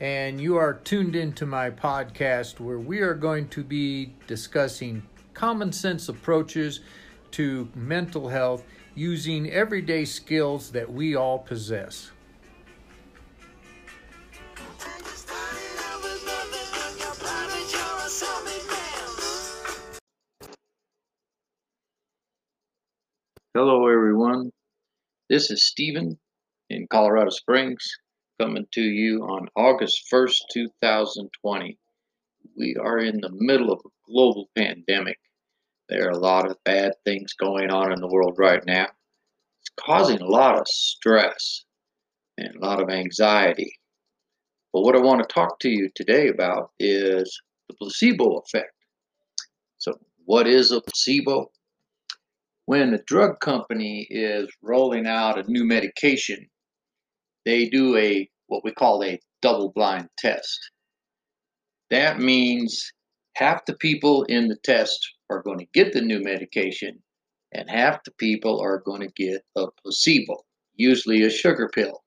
and you are tuned into my podcast where we are going to be discussing common sense approaches to mental health using everyday skills that we all possess. Hello, everyone. This is Stephen in Colorado Springs coming to you on August 1st, 2020. We are in the middle of a global pandemic. There are a lot of bad things going on in the world right now. It's causing a lot of stress and a lot of anxiety. But what I want to talk to you today about is the placebo effect. So, what is a placebo? when a drug company is rolling out a new medication, they do a what we call a double blind test. That means half the people in the test are going to get the new medication and half the people are going to get a placebo, usually a sugar pill.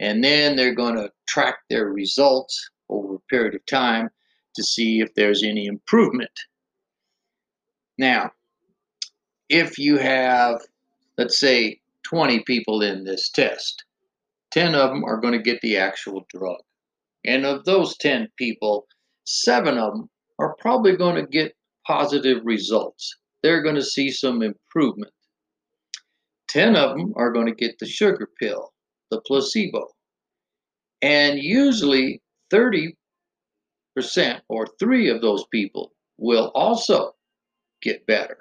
And then they're going to track their results over a period of time to see if there's any improvement. Now, if you have, let's say, 20 people in this test, 10 of them are going to get the actual drug. And of those 10 people, seven of them are probably going to get positive results. They're going to see some improvement. 10 of them are going to get the sugar pill, the placebo. And usually 30% or three of those people will also get better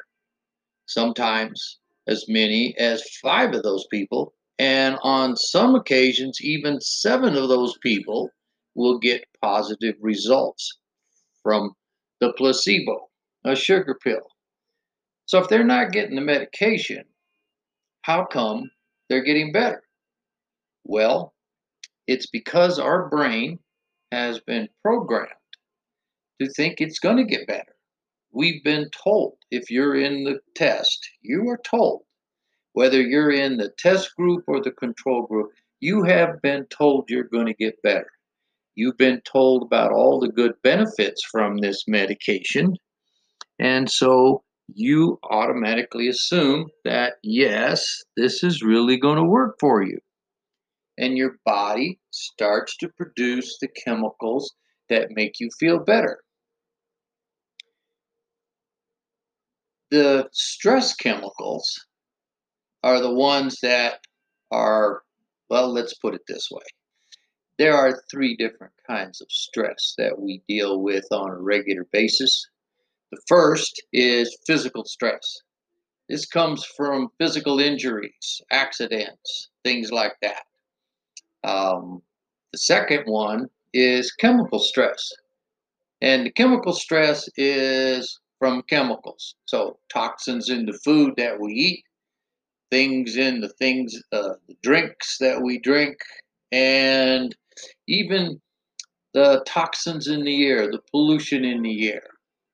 sometimes as many as five of those people. And on some occasions, even seven of those people will get positive results from the placebo, a sugar pill. So if they're not getting the medication, how come they're getting better? Well, it's because our brain has been programmed to think it's going to get better we've been told if you're in the test, you are told, whether you're in the test group or the control group, you have been told you're going to get better. You've been told about all the good benefits from this medication. And so you automatically assume that, yes, this is really going to work for you. And your body starts to produce the chemicals that make you feel better. the stress chemicals are the ones that are, well, let's put it this way. There are three different kinds of stress that we deal with on a regular basis. The first is physical stress. This comes from physical injuries, accidents, things like that. Um, the second one is chemical stress. And the chemical stress is from chemicals. So toxins in the food that we eat, things in the things, uh, the drinks that we drink, and even the toxins in the air, the pollution in the air.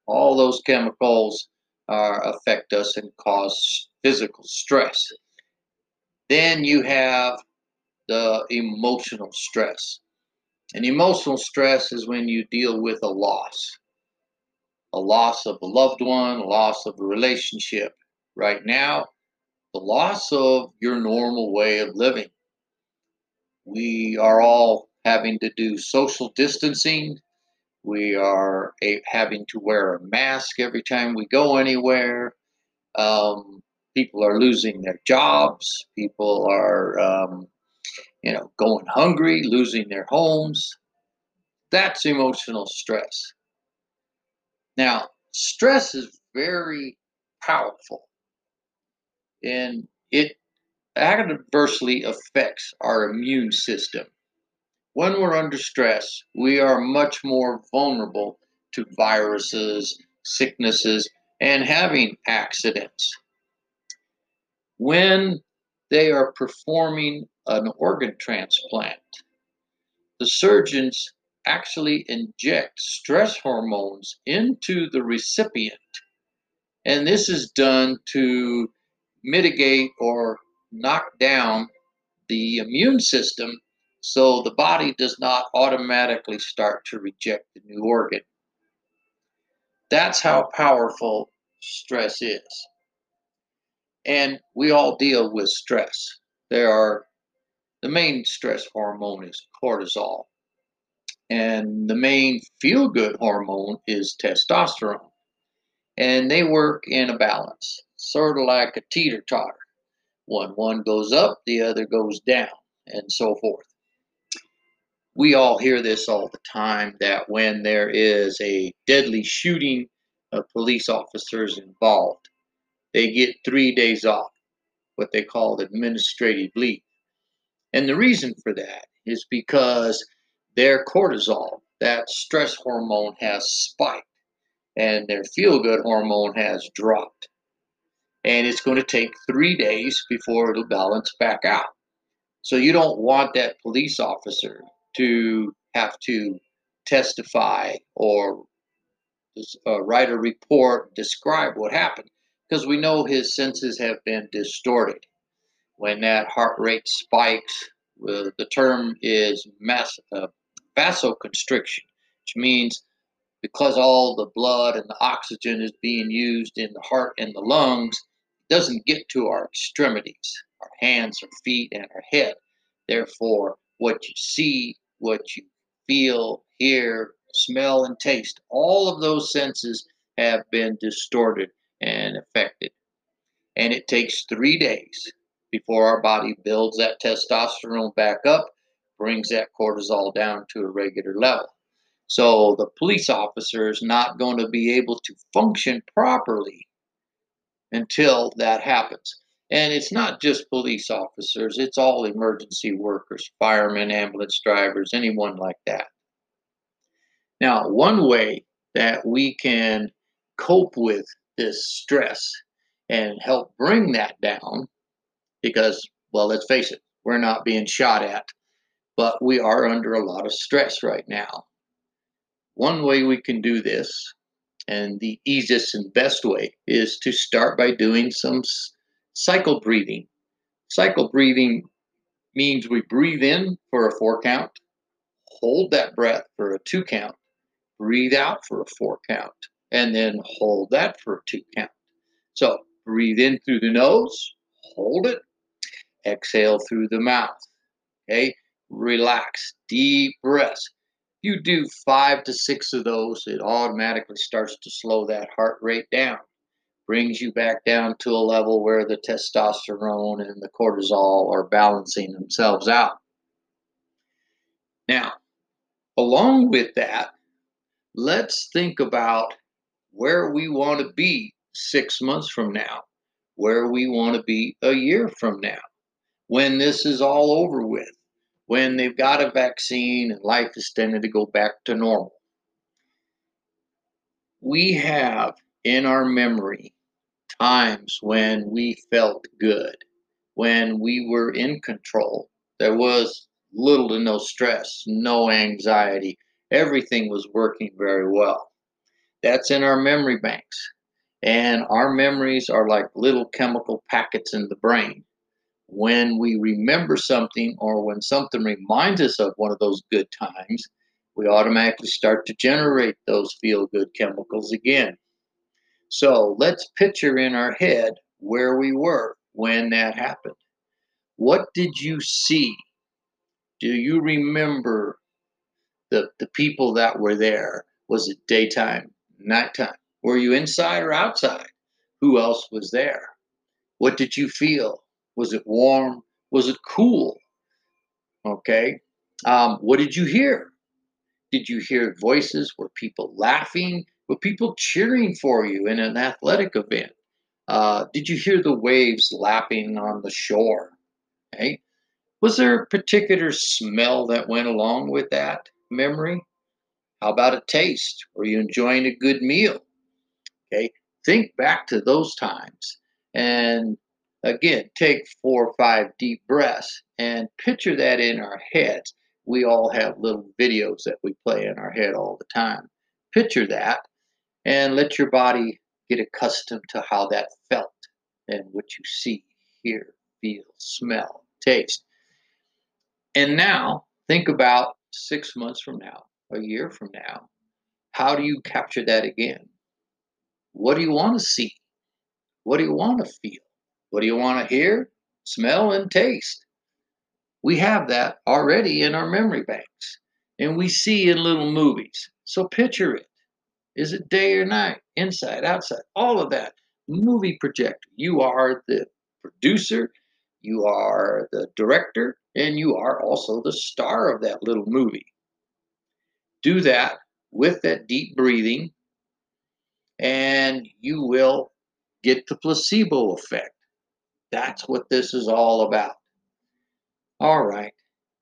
All those chemicals uh, affect us and cause physical stress. Then you have the emotional stress. And emotional stress is when you deal with a loss a loss of a loved one, a loss of a relationship. Right now, the loss of your normal way of living. We are all having to do social distancing. We are a, having to wear a mask every time we go anywhere. Um, people are losing their jobs. People are, um, you know, going hungry, losing their homes. That's emotional stress. Now, stress is very powerful and it adversely affects our immune system. when we're under stress, we are much more vulnerable to viruses, sicknesses, and having accidents. When they are performing an organ transplant, the surgeons actually inject stress hormones into the recipient. And this is done to mitigate or knock down the immune system so the body does not automatically start to reject the new organ. That's how powerful stress is. And we all deal with stress. There are the main stress hormone is cortisol. And the main feel good hormone is testosterone. And they work in a balance, sort of like a teeter totter. One one goes up, the other goes down, and so forth. We all hear this all the time that when there is a deadly shooting of police officers involved, they get three days off, what they call administrative leave. And the reason for that is because their cortisol, that stress hormone, has spiked and their feel good hormone has dropped. And it's going to take three days before it'll balance back out. So you don't want that police officer to have to testify or uh, write a report, describe what happened, because we know his senses have been distorted. When that heart rate spikes, the term is mass, uh, vasoconstriction, which means because all the blood and the oxygen is being used in the heart and the lungs, doesn't get to our extremities, our hands, our feet, and our head. Therefore, what you see, what you feel, hear, smell, and taste, all of those senses have been distorted and affected. And it takes three days before our body builds that testosterone back up, brings that cortisol down to a regular level. So the police officer is not going to be able to function properly until that happens. And it's not just police officers, it's all emergency workers, firemen, ambulance drivers, anyone like that. Now, one way that we can cope with this stress and help bring that down, because, well, let's face it, we're not being shot at, but we are under a lot of stress right now. One way we can do this, and the easiest and best way, is to start by doing some cycle breathing. Cycle breathing means we breathe in for a four count, hold that breath for a two count, breathe out for a four count, and then hold that for a two count. So breathe in through the nose, hold it, exhale through the mouth. Okay, relax, deep breaths. You do five to six of those, it automatically starts to slow that heart rate down brings you back down to a level where the testosterone and the cortisol are balancing themselves out. Now, along with that, let's think about where we want to be six months from now, where we want to be a year from now, when this is all over with, when they've got a vaccine and life is tending to go back to normal. We have in our memory times when we felt good, when we were in control. There was little to no stress, no anxiety. Everything was working very well. That's in our memory banks. And our memories are like little chemical packets in the brain. When we remember something or when something reminds us of one of those good times, we automatically start to generate those feel good chemicals again. So let's picture in our head where we were when that happened. What did you see? Do you remember the, the people that were there? Was it daytime, nighttime? Were you inside or outside? Who else was there? What did you feel? Was it warm? Was it cool? Okay. Um, what did you hear? Did you hear voices? Were people laughing? Were people cheering for you in an athletic event? Uh, did you hear the waves lapping on the shore? Okay? Was there a particular smell that went along with that memory? How about a taste? Were you enjoying a good meal? Okay, think back to those times and again, take four or five deep breaths and picture that in our heads. We all have little videos that we play in our head all the time. Picture that and let your body get accustomed to how that felt and what you see, hear, feel, smell, taste. And now think about six months from now, a year from now. How do you capture that again? What do you want to see? What do you want to feel? What do you want to hear, smell, and taste? We have that already in our memory banks, and we see in little movies. So picture it. Is it day or night? Inside, outside, all of that. Movie projector. You are the producer, you are the director, and you are also the star of that little movie. Do that with that deep breathing, and you will get the placebo effect. That's what this is all about. All right.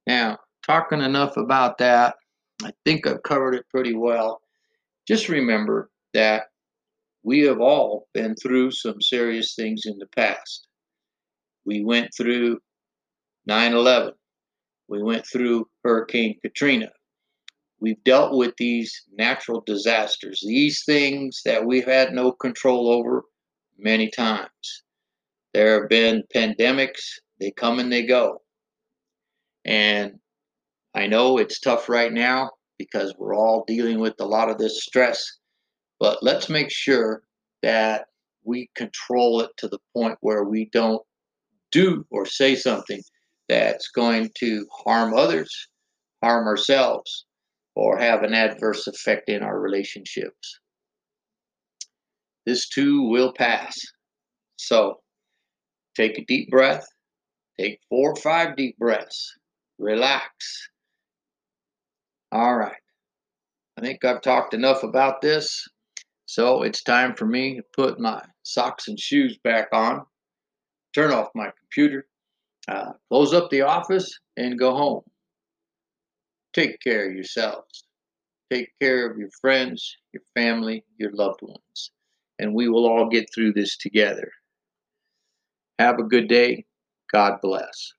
Now, talking enough about that, I think I've covered it pretty well. Just remember that we have all been through some serious things in the past. We went through 9 11. We went through Hurricane Katrina. We've dealt with these natural disasters, these things that we've had no control over many times. There have been pandemics, they come and they go. And I know it's tough right now because we're all dealing with a lot of this stress, but let's make sure that we control it to the point where we don't do or say something that's going to harm others, harm ourselves, or have an adverse effect in our relationships. This too will pass. So take a deep breath, take four or five deep breaths, relax. All right. I think I've talked enough about this. So it's time for me to put my socks and shoes back on, turn off my computer, uh, close up the office, and go home. Take care of yourselves. Take care of your friends, your family, your loved ones. And we will all get through this together. Have a good day. God bless.